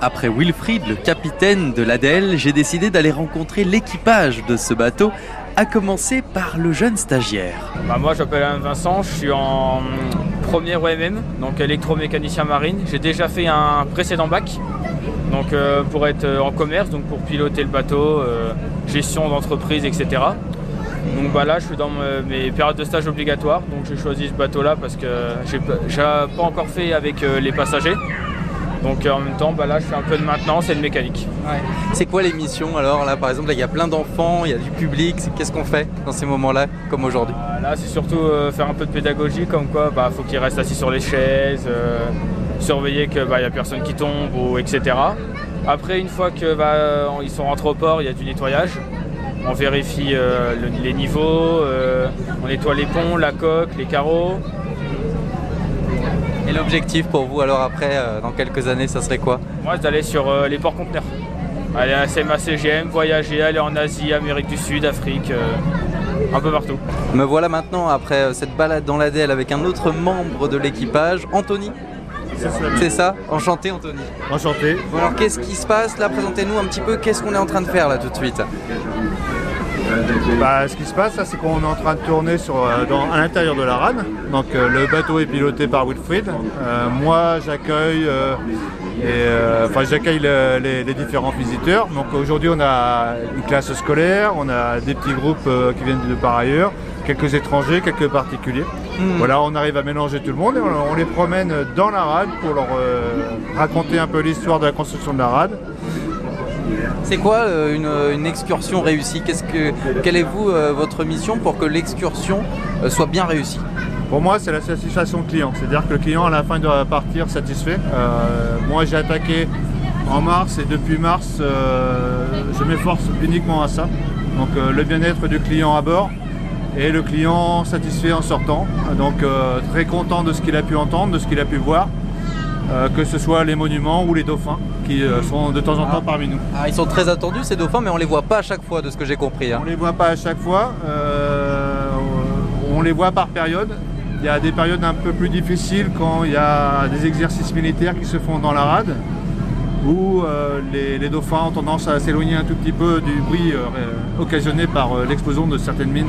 Après Wilfried, le capitaine de l'Adèle, j'ai décidé d'aller rencontrer l'équipage de ce bateau, à commencer par le jeune stagiaire. Bah, moi, je m'appelle Vincent, je suis en premier OMM, donc électromécanicien marine. J'ai déjà fait un précédent bac, donc euh, pour être en commerce, donc pour piloter le bateau, euh, gestion d'entreprise, etc. Donc bah, là, je suis dans mes périodes de stage obligatoires, donc j'ai choisi ce bateau-là parce que j'ai pas encore fait avec euh, les passagers. Donc en même temps, bah, là, je fais un peu de maintenance et de mécanique. C'est quoi les missions alors Là, par exemple, il y a plein d'enfants, il y a du public. Qu'est-ce qu'on fait dans ces moments-là, comme aujourd'hui? Là, c'est surtout faire un peu de pédagogie, comme quoi, bah, faut qu'ils restent assis sur les chaises, surveiller qu'il n'y a personne qui tombe, ou etc. Après, une fois qu'ils sont rentrés au port, il y a du nettoyage on vérifie euh, les niveaux, euh, on nettoie les ponts, la coque, les carreaux. Et l'objectif pour vous alors après, euh, dans quelques années, ça serait quoi? Moi, d'aller sur les ports conteneurs. Aller à SMA CGM, voyager, aller en Asie, Amérique du Sud, Afrique, un peu partout. Me voilà maintenant après cette balade dans l'ADL avec un autre membre de l'équipage, Anthony. C'est ça? Enchanté Anthony. Enchanté. Bon alors qu'est-ce qui se passe? Là Présentez-nous un petit peu qu'est-ce qu'on est en train de faire là tout de suite? Bah, ce qui se passe, c'est qu'on est en train de tourner sur, euh, à l'intérieur de la rade. Donc euh, le bateau est piloté par Wilfried. Euh, moi, j'accueille enfin, j'accueille les, différents visiteurs. Donc aujourd'hui, on a une classe scolaire, on a des petits groupes qui viennent de par ailleurs, quelques étrangers, quelques particuliers. Hmm. Voilà, on arrive à mélanger tout le monde et on, les promène dans la rade pour leur raconter un peu l'histoire de la construction de la rade. C'est quoi euh, une, excursion réussie? Que, Quelle est vous euh, votre mission pour que l'excursion euh, soit bien réussie? Pour moi, c'est la satisfaction client. C'est-à-dire que le client, à la fin, doit partir satisfait. moi, j'ai attaqué en mars et depuis mars, je m'efforce uniquement à ça. Donc, le bien-être du client à bord et le client satisfait en sortant. Donc, très content de ce qu'il a pu entendre, de ce qu'il a pu voir. Euh, que ce soit les monuments ou les dauphins qui euh, sont de temps en temps ah. parmi nous. Ah, ils sont très attendus ces dauphins, mais on les voit pas à chaque fois de ce que j'ai compris. Hein. On les voit pas à chaque fois. Euh, on les voit par période. Il y a des périodes un peu plus difficiles quand il y a des exercices militaires qui se font dans la rade, où les, les, dauphins ont tendance à s'éloigner un tout petit peu du bruit occasionné par l'explosion de certaines mines.